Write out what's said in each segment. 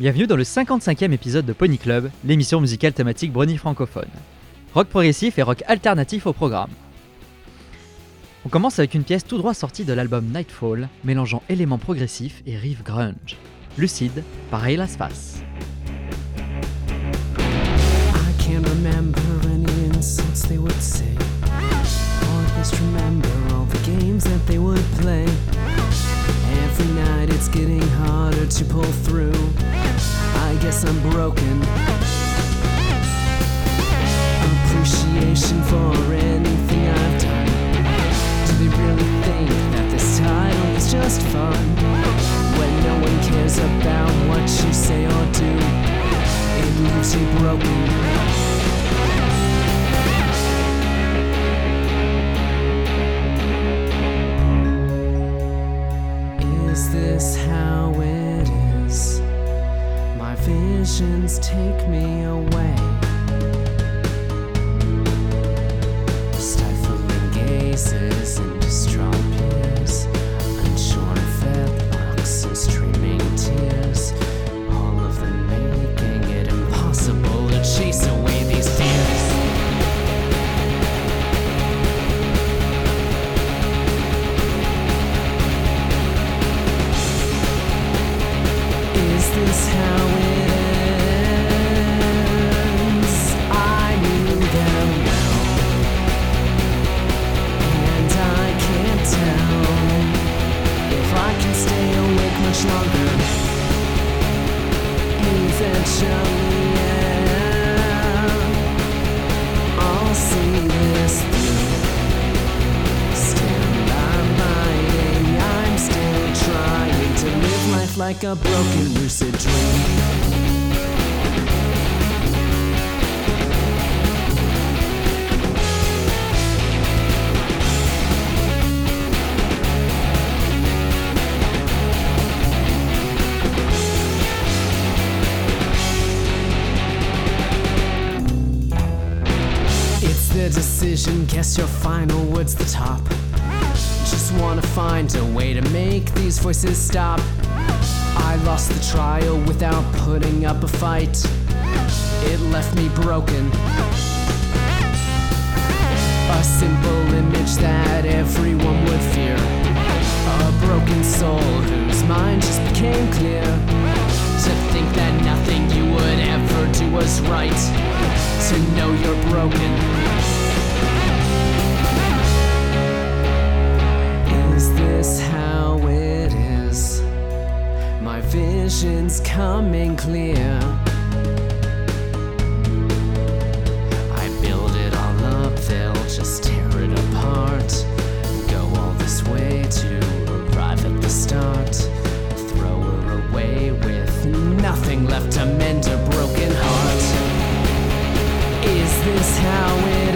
Bienvenue dans le 55e épisode de Pony Club, l'émission musicale thématique brony francophone. Rock progressif et rock alternatif au programme. On commence avec une pièce tout droit sortie de l'album Nightfall, mélangeant éléments progressifs et riff grunge. Lucide par would play. Every night it's getting harder to pull through. I guess I'm broken. Appreciation for anything I've done. Do they really think that this title is just fun? When no one cares about what you say or do, it leaves you broken. Visions take me away. The decision, guess your final word's the top. Just wanna find a way to make these voices stop. I lost the trial without putting up a fight. It left me broken. A simple image that everyone would fear. A broken soul whose mind just became clear. To think that nothing you would ever do was right. To know you're broken. This how it is? My vision's coming clear. I build it all up, they'll just tear it apart. Go all this way to arrive at the start. Throw her away with nothing left to mend a broken heart. Is this how it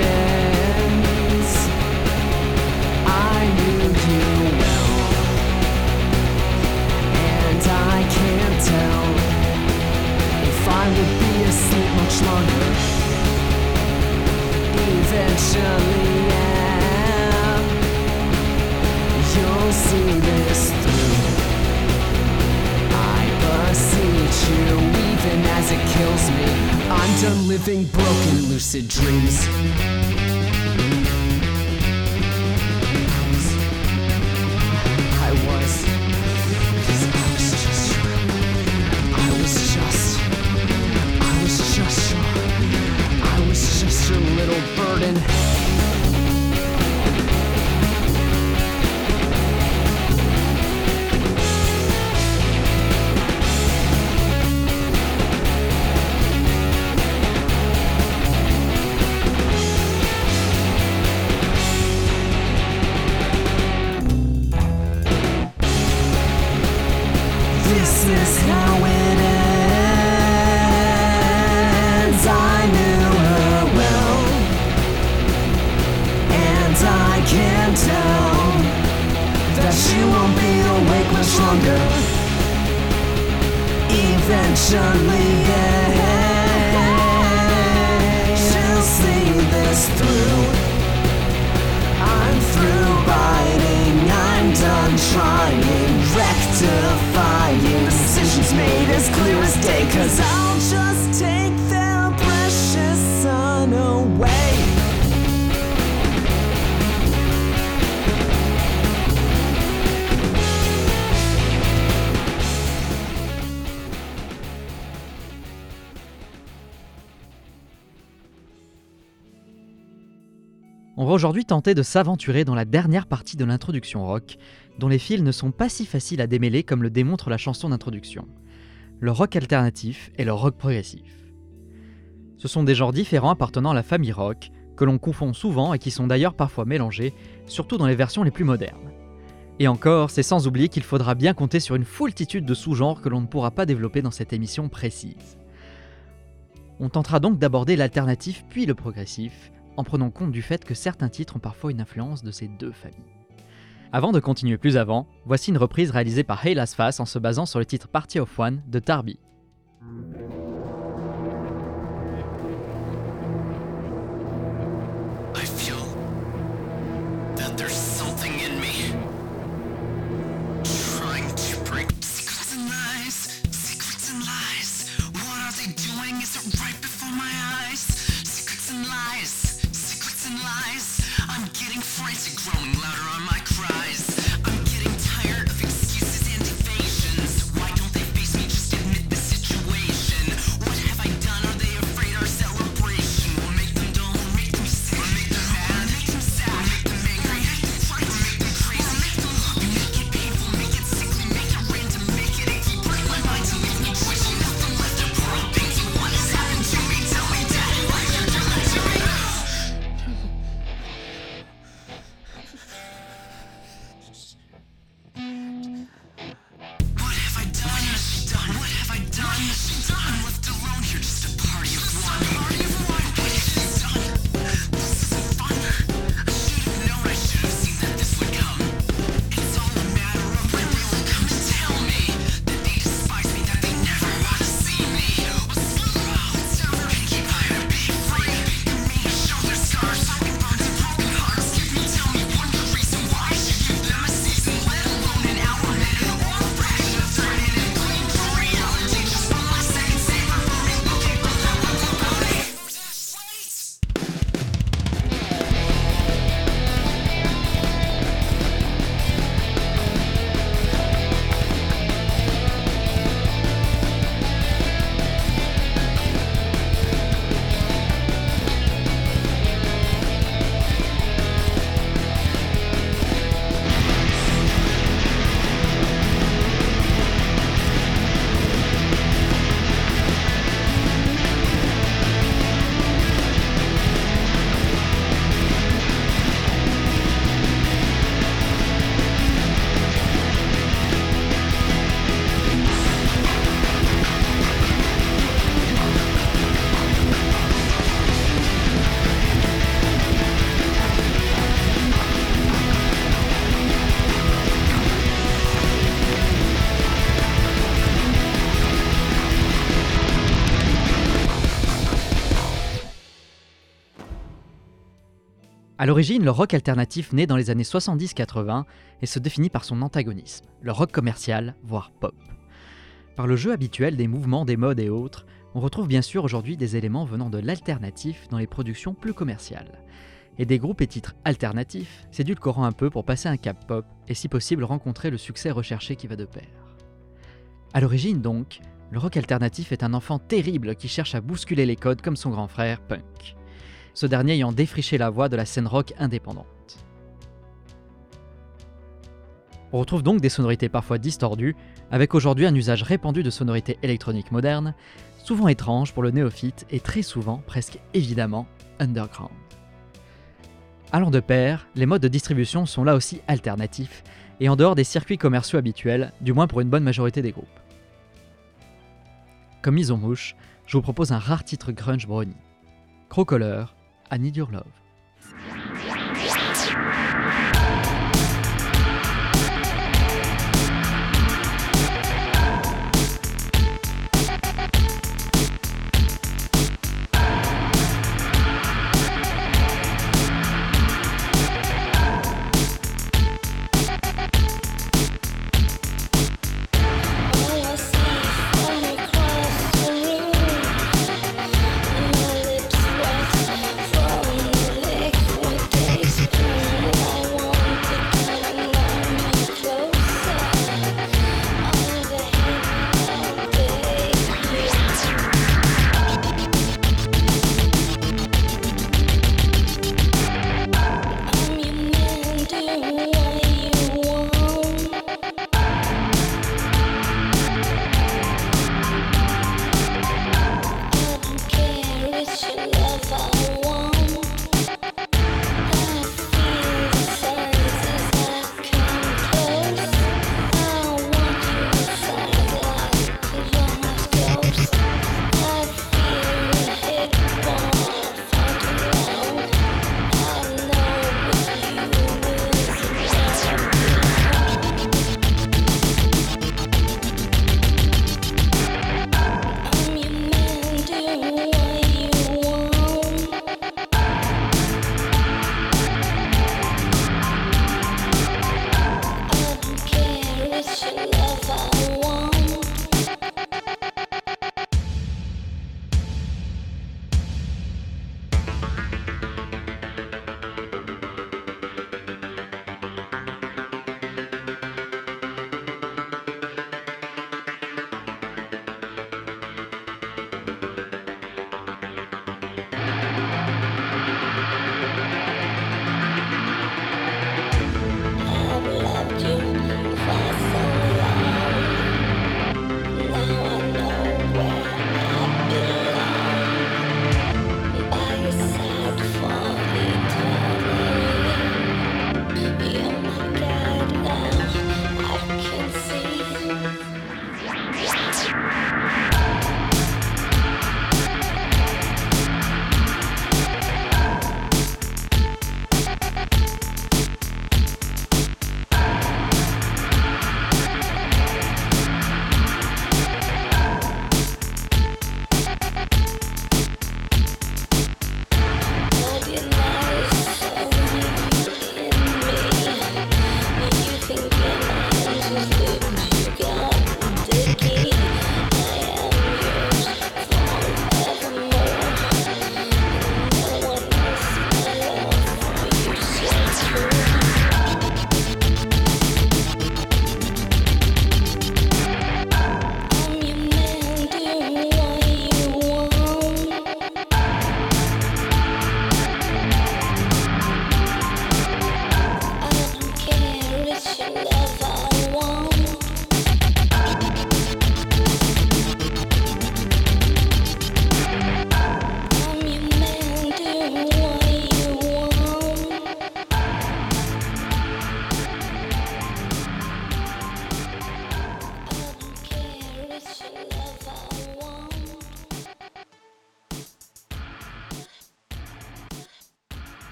Eventually, yeah, you'll see this through. I beseech you, even as it kills me. I'm done living broken, lucid dreams. Aujourd'hui tenter de s'aventurer dans la dernière partie de l'introduction rock, dont les fils ne sont pas si faciles à démêler comme le démontre la chanson d'introduction. Le rock alternatif et le rock progressif. Ce sont des genres différents appartenant à la famille rock, que l'on confond souvent et qui sont d'ailleurs parfois mélangés, surtout dans les versions les plus modernes. Et encore, c'est sans oublier qu'il faudra bien compter sur une foultitude de sous-genres que l'on ne pourra pas développer dans cette émission précise. On tentera donc d'aborder l'alternatif puis le progressif, en prenant compte du fait que certains titres ont parfois une influence de ces deux familles. Avant de continuer plus avant, voici une reprise réalisée par Hey Las Fass en se basant sur le titre Party of One de Tarby. friends grown À l'origine, le rock alternatif naît dans les années 70-80 et se définit par son antagonisme, le rock commercial, voire pop. Par le jeu habituel des mouvements, des modes et autres, on retrouve bien sûr aujourd'hui des éléments venant de l'alternatif dans les productions plus commerciales. Et des groupes et titres alternatifs s'édulcorant un peu pour passer un cap pop et si possible rencontrer le succès recherché qui va de pair. À l'origine donc, le rock alternatif est un enfant terrible qui cherche à bousculer les codes comme son grand frère punk ce dernier ayant défriché la voie de la scène rock indépendante. On retrouve donc des sonorités parfois distordues, avec aujourd'hui un usage répandu de sonorités électroniques modernes, souvent étranges pour le néophyte et très souvent, presque évidemment, underground. Allant de pair, les modes de distribution sont là aussi alternatifs, et en dehors des circuits commerciaux habituels, du moins pour une bonne majorité des groupes. Comme mise en mouche, je vous propose un rare titre grunge brownie. Crocoleur, I Need Your Love.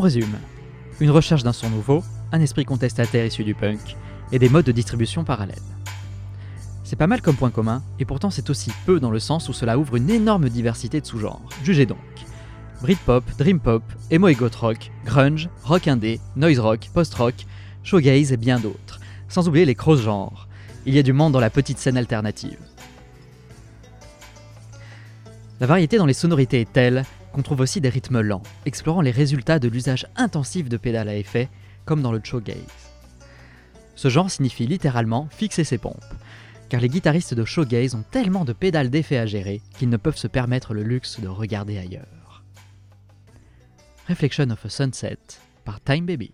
On résume. Une recherche d'un son nouveau, un esprit contestataire issu du punk, et des modes de distribution parallèles. C'est pas mal comme point commun, et pourtant c'est aussi peu dans le sens où cela ouvre une énorme diversité de sous-genres. Jugez donc. Britpop, dream pop, emo et goth rock, grunge, rock indé, noise rock, post-rock, shoegaze et bien d'autres. Sans oublier les cross-genres. Il y a du monde dans la petite scène alternative. La variété dans les sonorités est telle qu'on trouve aussi des rythmes lents, explorant les résultats de l'usage intensif de pédales à effet, comme dans le shoegaze. Ce genre signifie littéralement fixer ses pompes, car les guitaristes de shoegaze ont tellement de pédales d'effet à gérer qu'ils ne peuvent se permettre le luxe de regarder ailleurs. Reflection of a Sunset par Time Baby.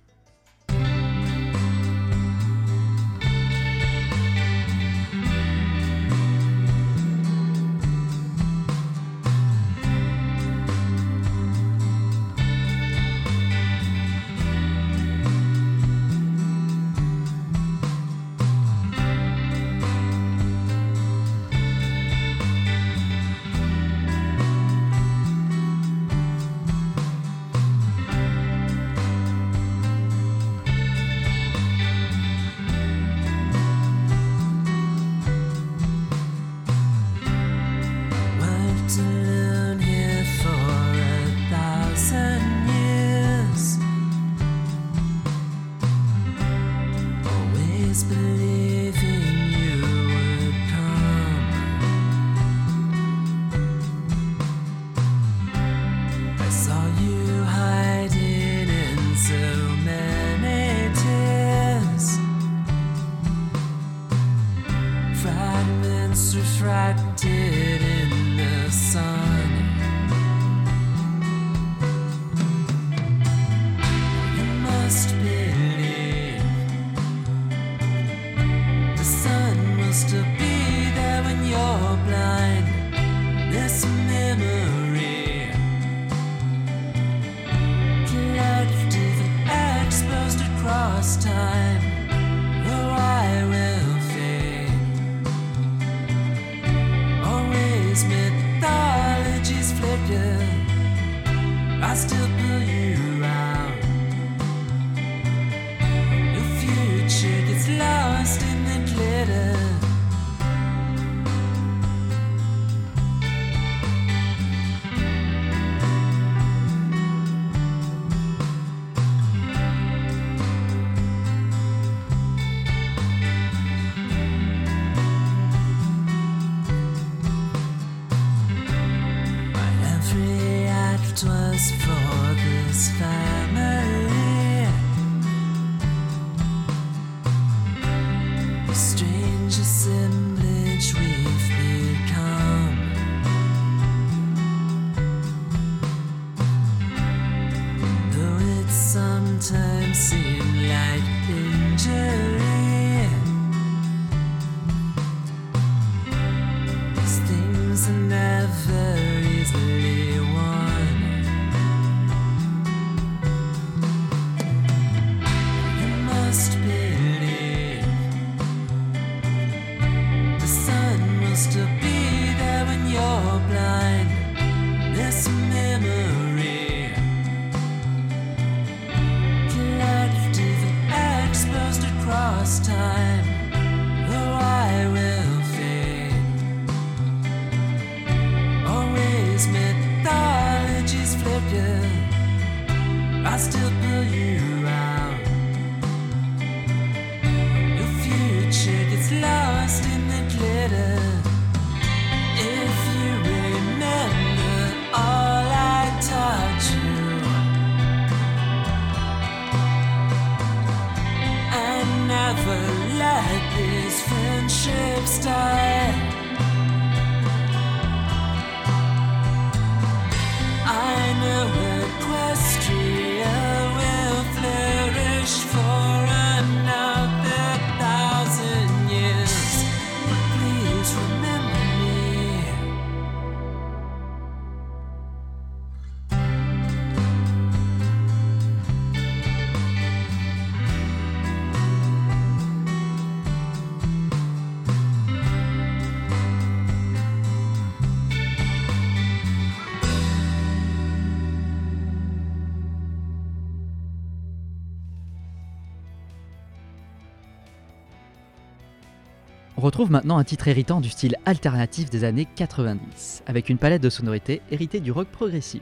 Retrouve maintenant un titre héritant du style alternatif des années 90, avec une palette de sonorités héritée du rock progressif.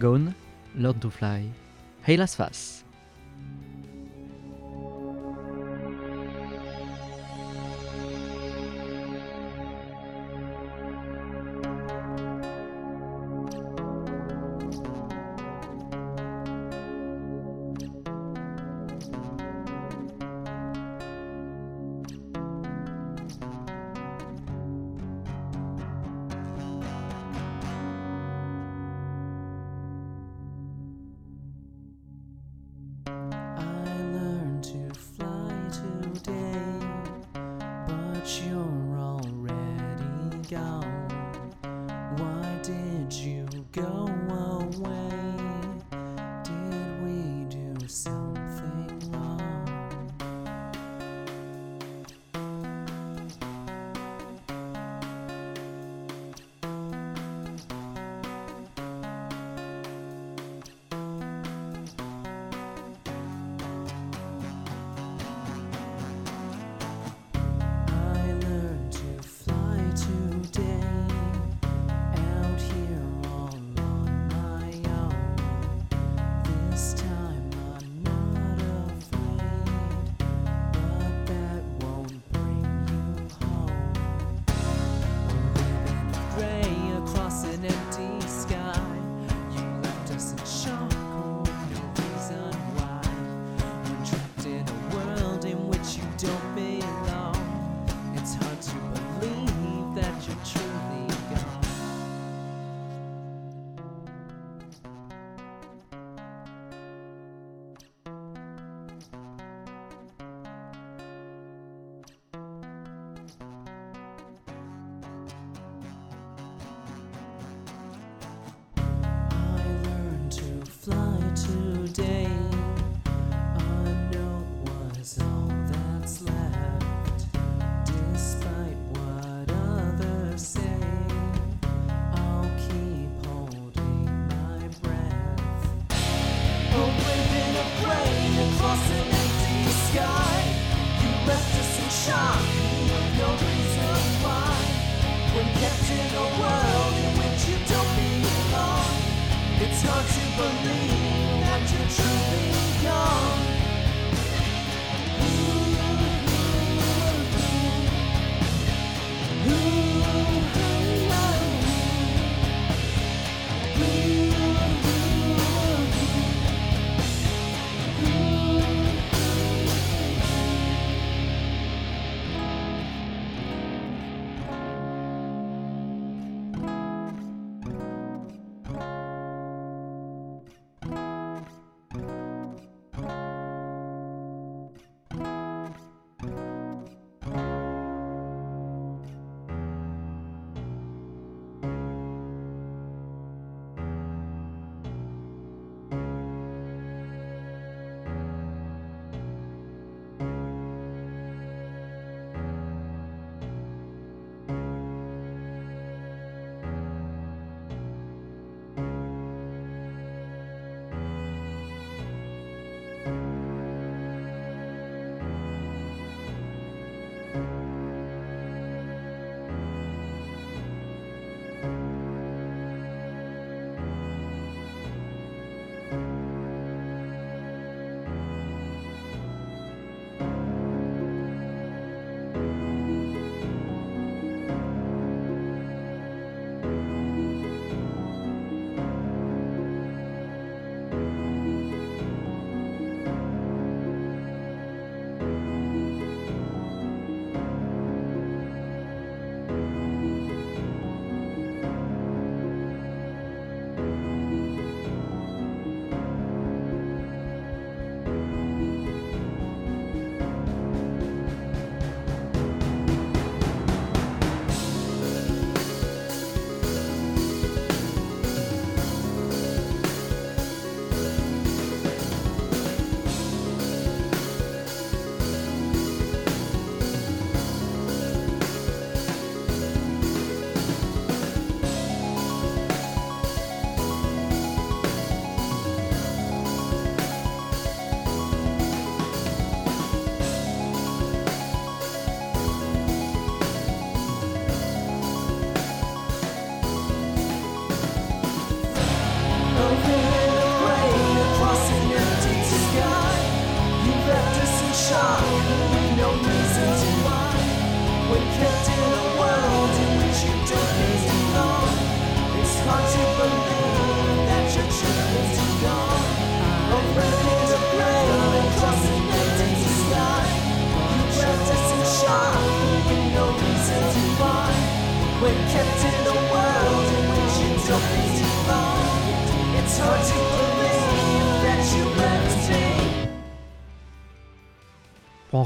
Gone, Learn to Fly, Hey Las Fas.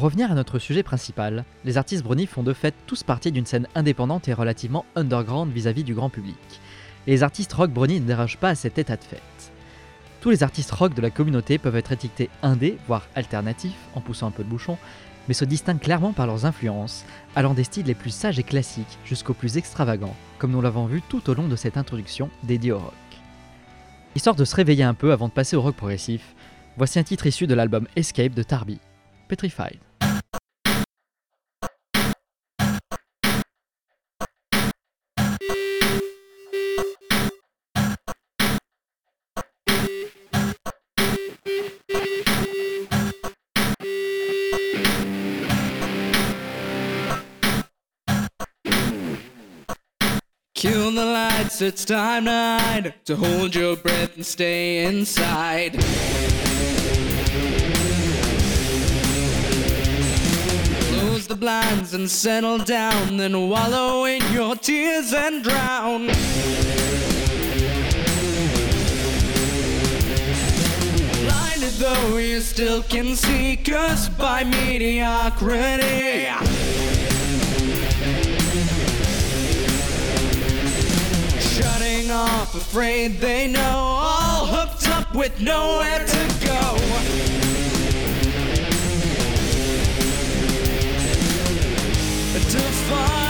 Revenir à notre sujet principal, les artistes Brony font de fait tous partie d'une scène indépendante et relativement underground vis-à-vis du grand public. Et les artistes rock Brony ne dérogent pas à cet état de fait. Tous les artistes rock de la communauté peuvent être étiquetés indés, voire alternatifs, en poussant un peu de bouchon, mais se distinguent clairement par leurs influences, allant des styles les plus sages et classiques jusqu'aux plus extravagants, comme nous l'avons vu tout au long de cette introduction dédiée au rock. Histoire de se réveiller un peu avant de passer au rock progressif, voici un titre issu de l'album Escape de Tarby, Petrified. It's time hide. To hold your breath and stay inside. Close the blinds and settle down, then wallow in your tears and drown. Blinded though you still can see, cursed by mediocrity. Shutting off, afraid they know, all hooked up with nowhere to go. Defiance,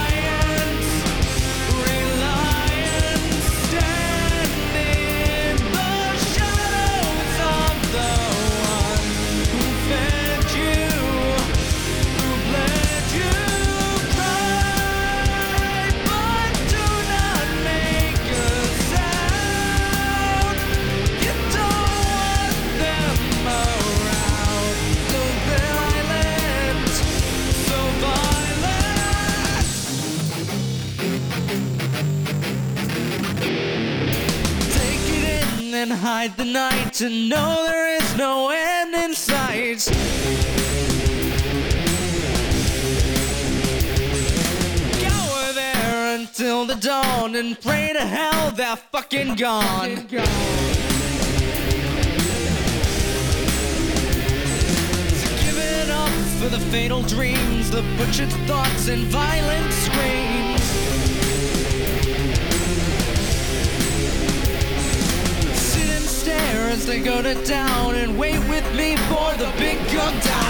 and hide the night and know there is no end in sight. Cower there until the dawn and pray to hell they're fucking gone. So give it up for the fatal dreams, the butchered thoughts and violent they go to town and wait with me for the big gun down.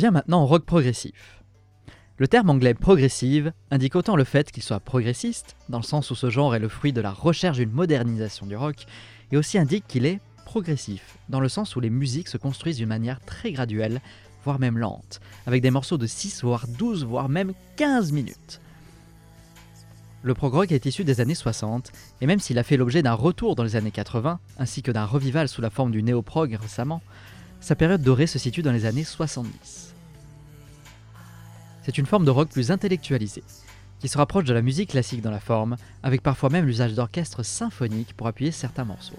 Vient maintenant au rock progressif. Le terme anglais progressive indique autant le fait qu'il soit progressiste, dans le sens où ce genre est le fruit de la recherche d'une modernisation du rock, et aussi indique qu'il est progressif, dans le sens où les musiques se construisent d'une manière très graduelle, voire même lente, avec des morceaux de 6 voire 12 voire même 15 minutes. Le prog rock est issu des années 60, et même s'il a fait l'objet d'un retour dans les années 80, ainsi que d'un revival sous la forme du néo-prog récemment, sa période dorée se situe dans les années 70. C'est une forme de rock plus intellectualisée, qui se rapproche de la musique classique dans la forme, avec parfois même l'usage d'orchestres symphoniques pour appuyer certains morceaux.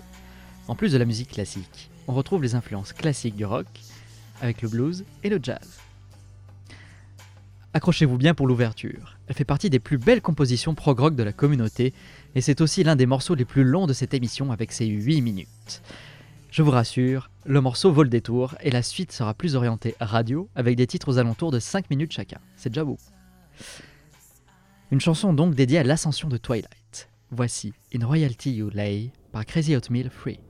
En plus de la musique classique, on retrouve les influences classiques du rock, avec le blues et le jazz. Accrochez-vous bien pour l'ouverture. Elle fait partie des plus belles compositions prog rock de la communauté, et c'est aussi l'un des morceaux les plus longs de cette émission avec ses 8 minutes. Je vous rassure, le morceau vaut le détour et la suite sera plus orientée radio avec des titres aux alentours de 5 minutes chacun. C'est déjà beau. Une chanson donc dédiée à l'ascension de Twilight. Voici In Royalty You Lay par Crazy Oatmeal Free.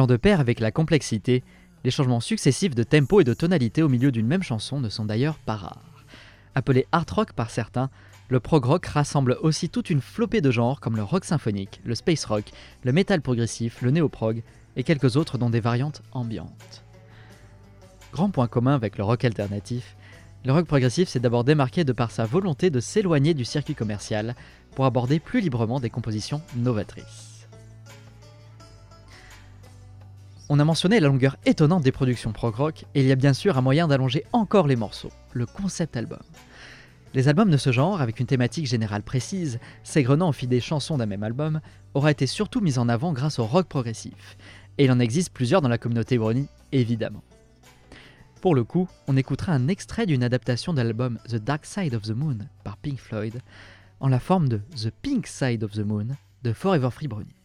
Allant de pair avec la complexité, les changements successifs de tempo et de tonalité au milieu d'une même chanson ne sont d'ailleurs pas rares. Appelé art rock par certains, le prog rock rassemble aussi toute une flopée de genres comme le rock symphonique, le space rock, le metal progressif, le néo-prog et quelques autres dont des variantes ambiantes. Grand point commun avec le rock alternatif, le rock progressif s'est d'abord démarqué de par sa volonté de s'éloigner du circuit commercial pour aborder plus librement des compositions novatrices. On a mentionné la longueur étonnante des productions prog rock, et il y a bien sûr un moyen d'allonger encore les morceaux, le concept album. Les albums de ce genre, avec une thématique générale précise, s'égrenant au fil des chansons d'un même album, aura été surtout mis en avant grâce au rock progressif, et il en existe plusieurs dans la communauté Brony, évidemment. Pour le coup, on écoutera un extrait d'une adaptation de l'album The Dark Side of the Moon par Pink Floyd, en la forme de The Pink Side of the Moon de Forever Free Brony.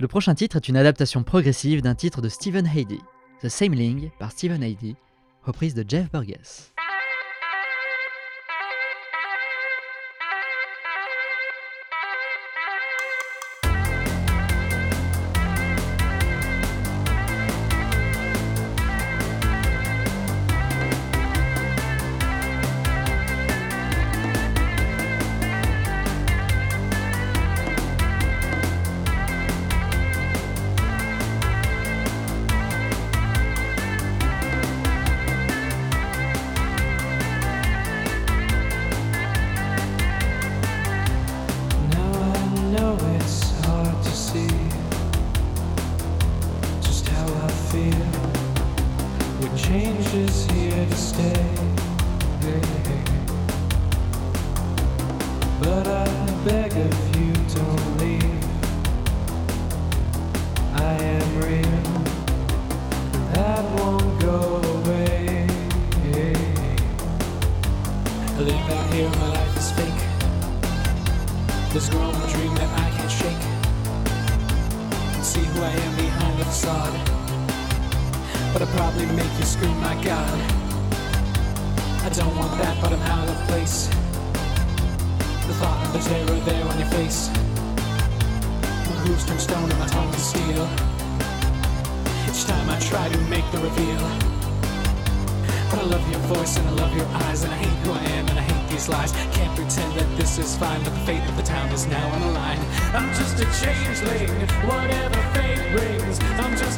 Le prochain titre est une adaptation progressive d'un titre de Stephen Heady, The Same Ling par Stephen Heady, reprise de Jeff Burgess.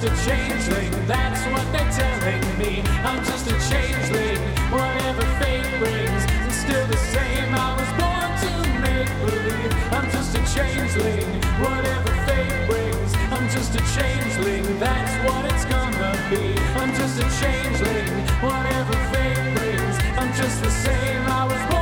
Just a changeling, that's what they're telling me. I'm just a changeling, whatever fate brings. I'm still the same, I was born to make believe. I'm just a changeling, whatever fate brings. I'm just a changeling, that's what it's gonna be. I'm just a changeling, whatever fate brings. I'm just the same, I was born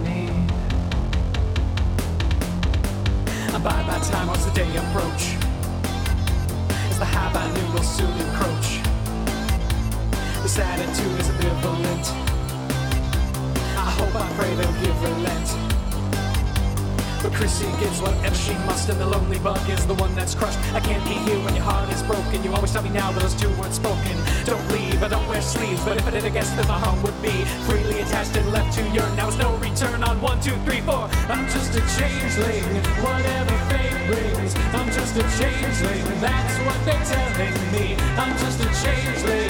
and the lonely bug is the one that's crushed. I can't be here when your heart is broken. You always tell me now those two words spoken. Don't leave, I don't wear sleeves, but if I did, I guess that my home would be freely attached and left to yearn. Now it's no return on one, two, three, four. I'm just a changeling, whatever fate brings. I'm just a changeling, that's what they're telling me. I'm just a changeling,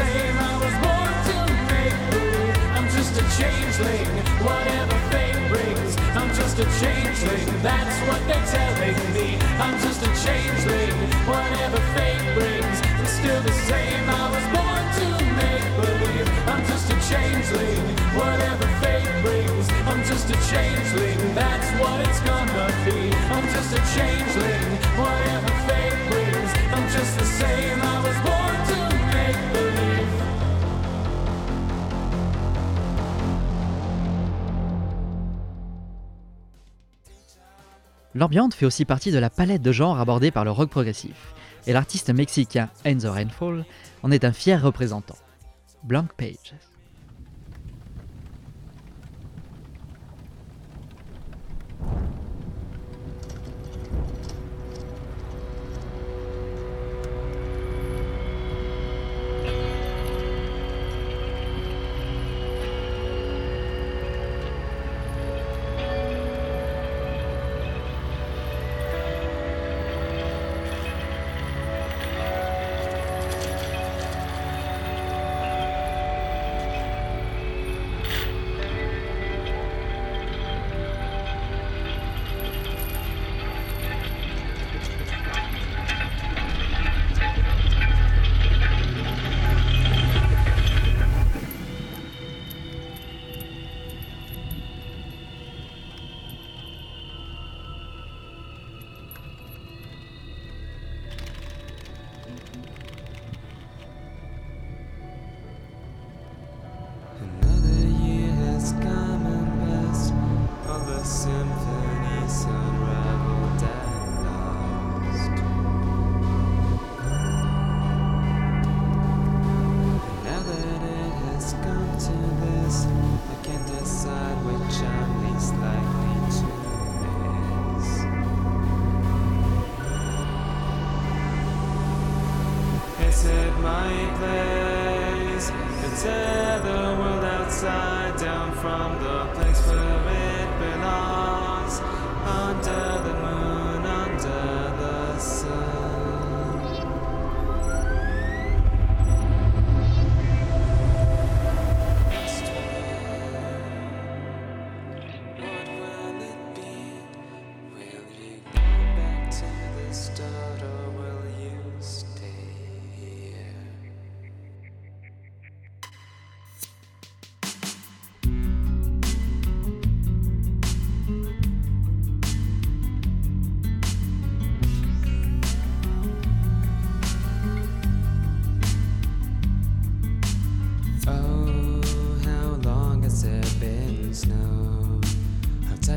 I was born to make believe. I'm just a changeling, whatever fate brings. I'm just a changeling, that's what they're telling me. I'm just a changeling, whatever fate brings. I'm still the same, I was born to make believe. I'm just a changeling, whatever fate brings. I'm just a changeling, that's what it's gonna be. I'm just a changeling, whatever L'ambiante fait aussi partie de la palette de genres abordée par le rock progressif, et l'artiste mexicain Enzo Rainfall en est un fier représentant. Blank Pages.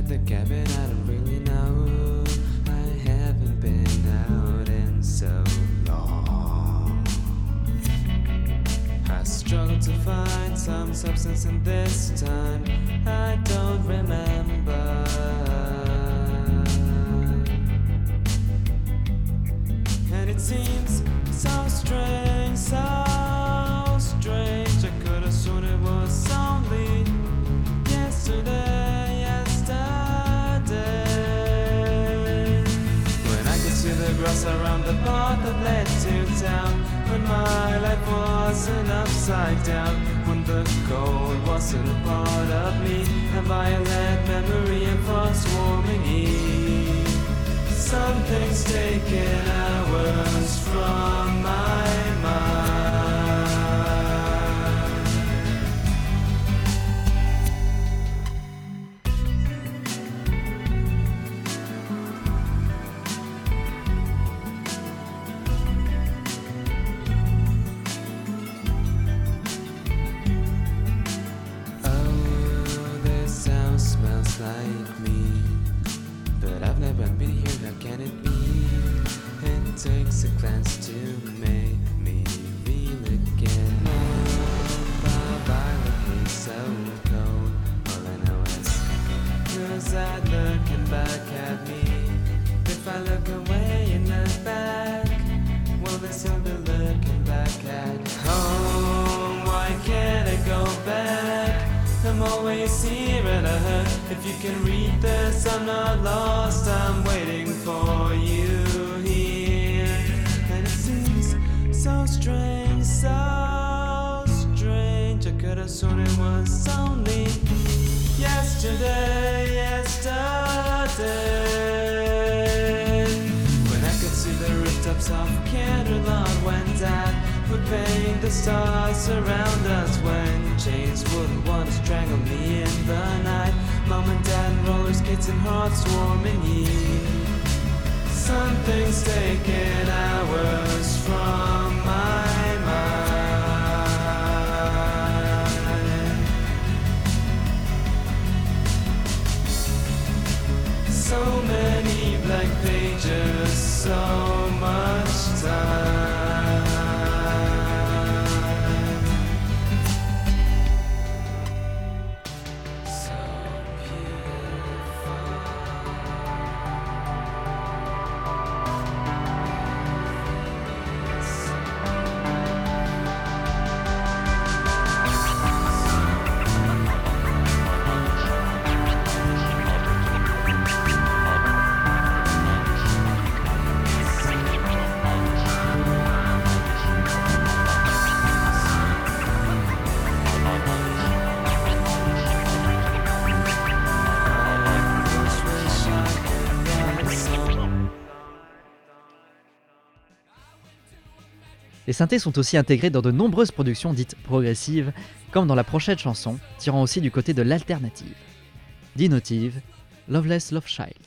at the cabin, I don't really know. I haven't been out in so long. I struggled to find some substance, and this time I don't remember. my life wasn't upside down when the gold wasn't a part of me. A violent memory and thoughts warming Some things taken hours from my Les synthés sont aussi intégrés dans de nombreuses productions dites progressives, comme dans la prochaine chanson, tirant aussi du côté de l'alternative. Dinotive, Loveless Love Child.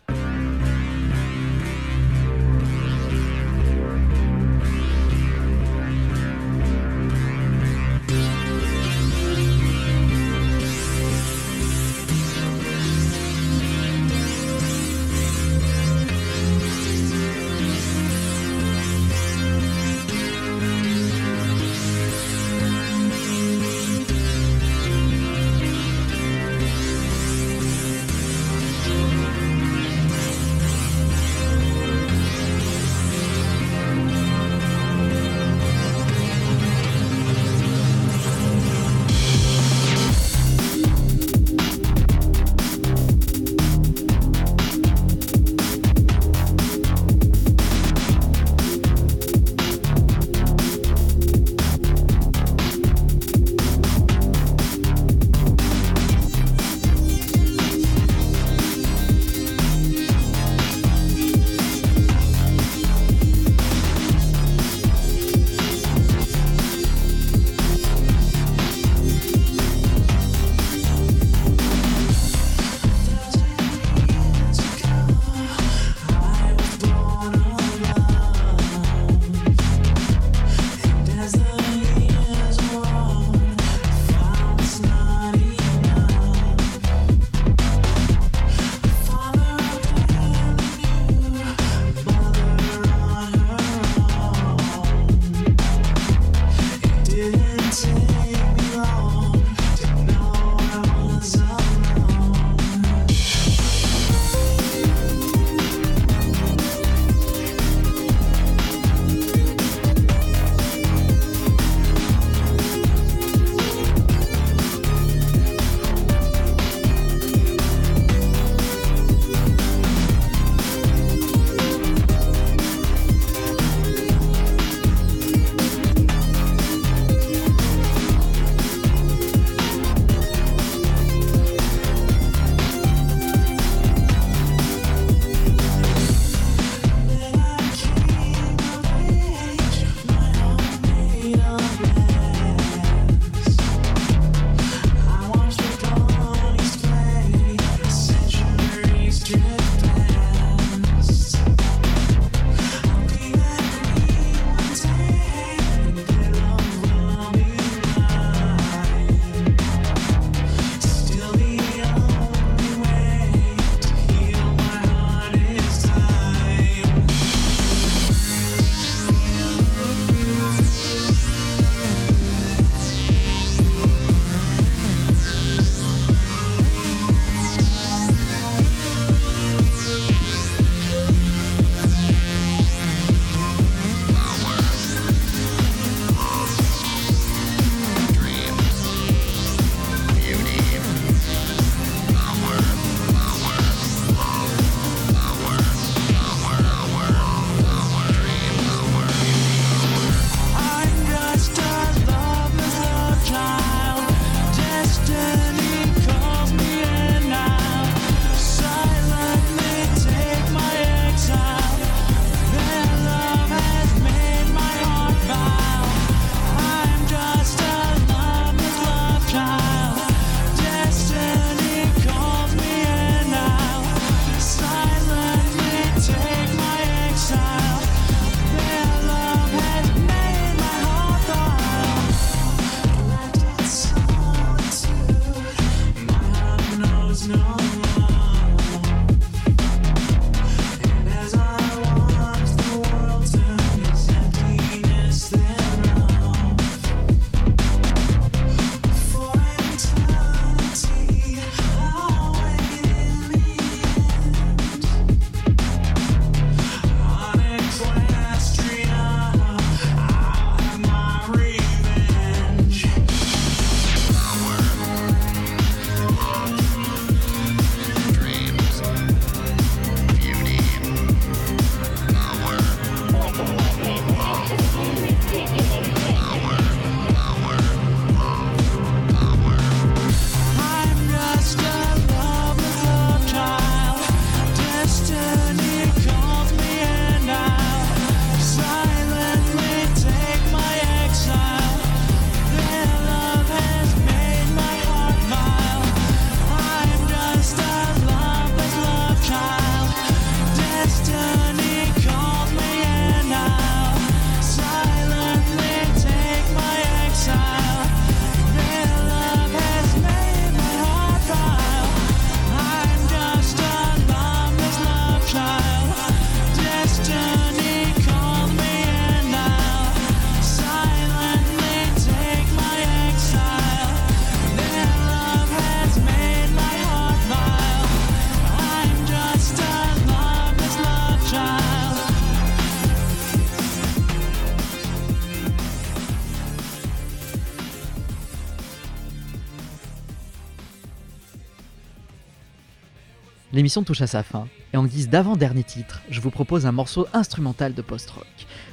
L'émission touche à sa fin, et en guise d'avant-dernier titre, je vous propose un morceau instrumental de post-rock,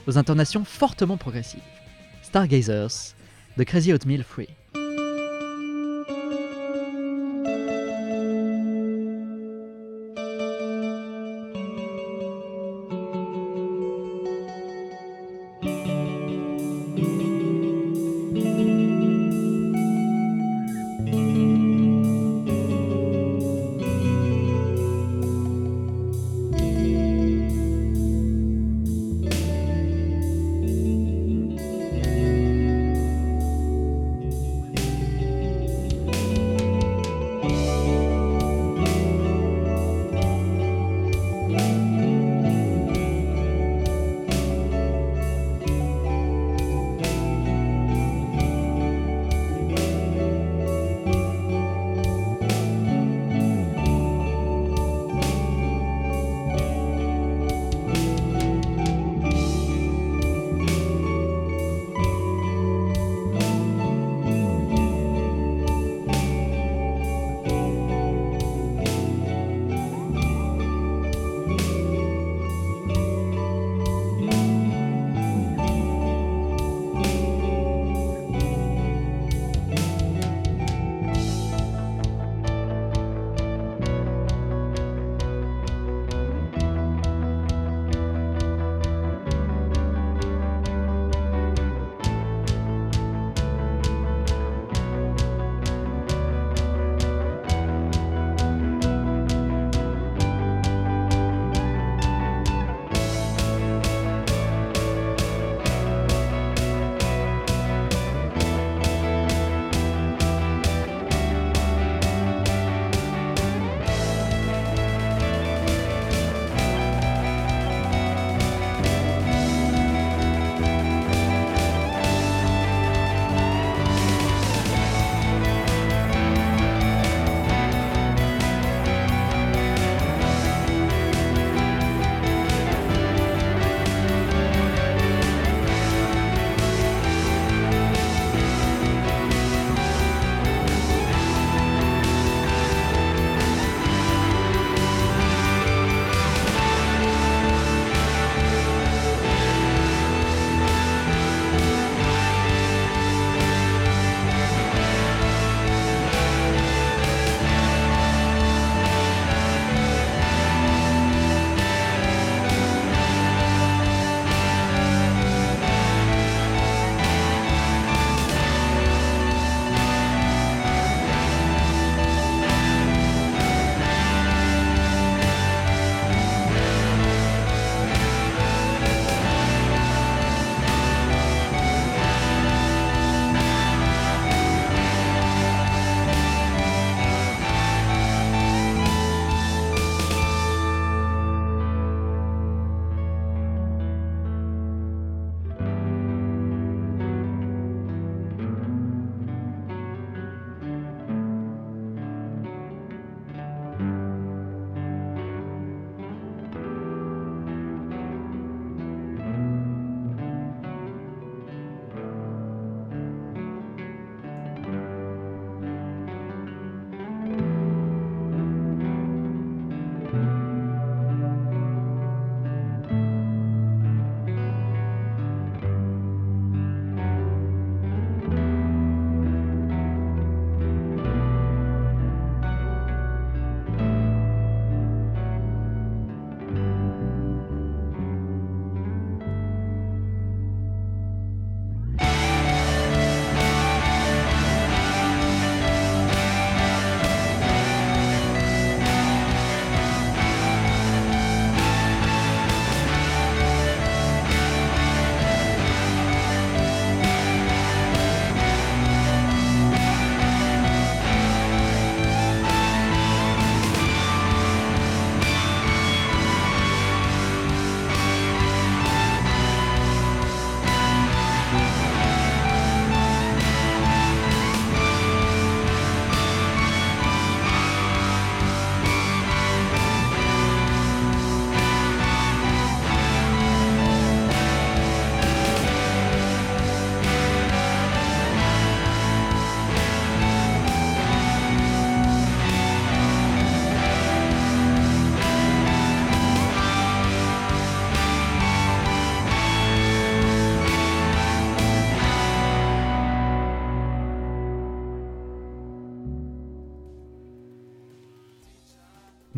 aux intonations fortement progressives. Stargazers, de Crazy Oatmeal Free.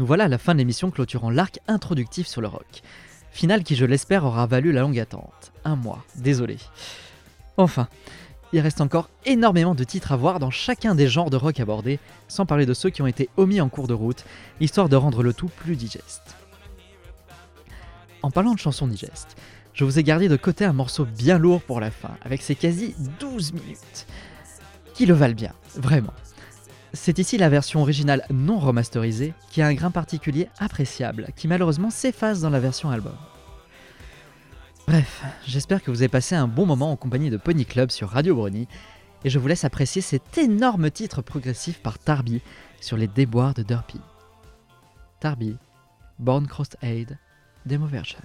Voilà la fin de l'émission clôturant l'arc introductif sur le rock. Finale qui, je l'espère, aura valu la longue attente. Un mois, désolé. Enfin, il reste encore énormément de titres à voir dans chacun des genres de rock abordés, sans parler de ceux qui ont été omis en cours de route, histoire de rendre le tout plus digeste. En parlant de chansons digestes, je vous ai gardé de côté un morceau bien lourd pour la fin, avec ses quasi 12 minutes, qui le valent bien, vraiment. C'est ici la version originale non remasterisée qui a un grain particulier appréciable, qui malheureusement s'efface dans la version album. Bref, j'espère que vous avez passé un bon moment en compagnie de Pony Club sur Radio Brony, et je vous laisse apprécier cet énorme titre progressif par Tarby sur les déboires de Derpy. Tarby, Born Crossed Aid, Demo Version.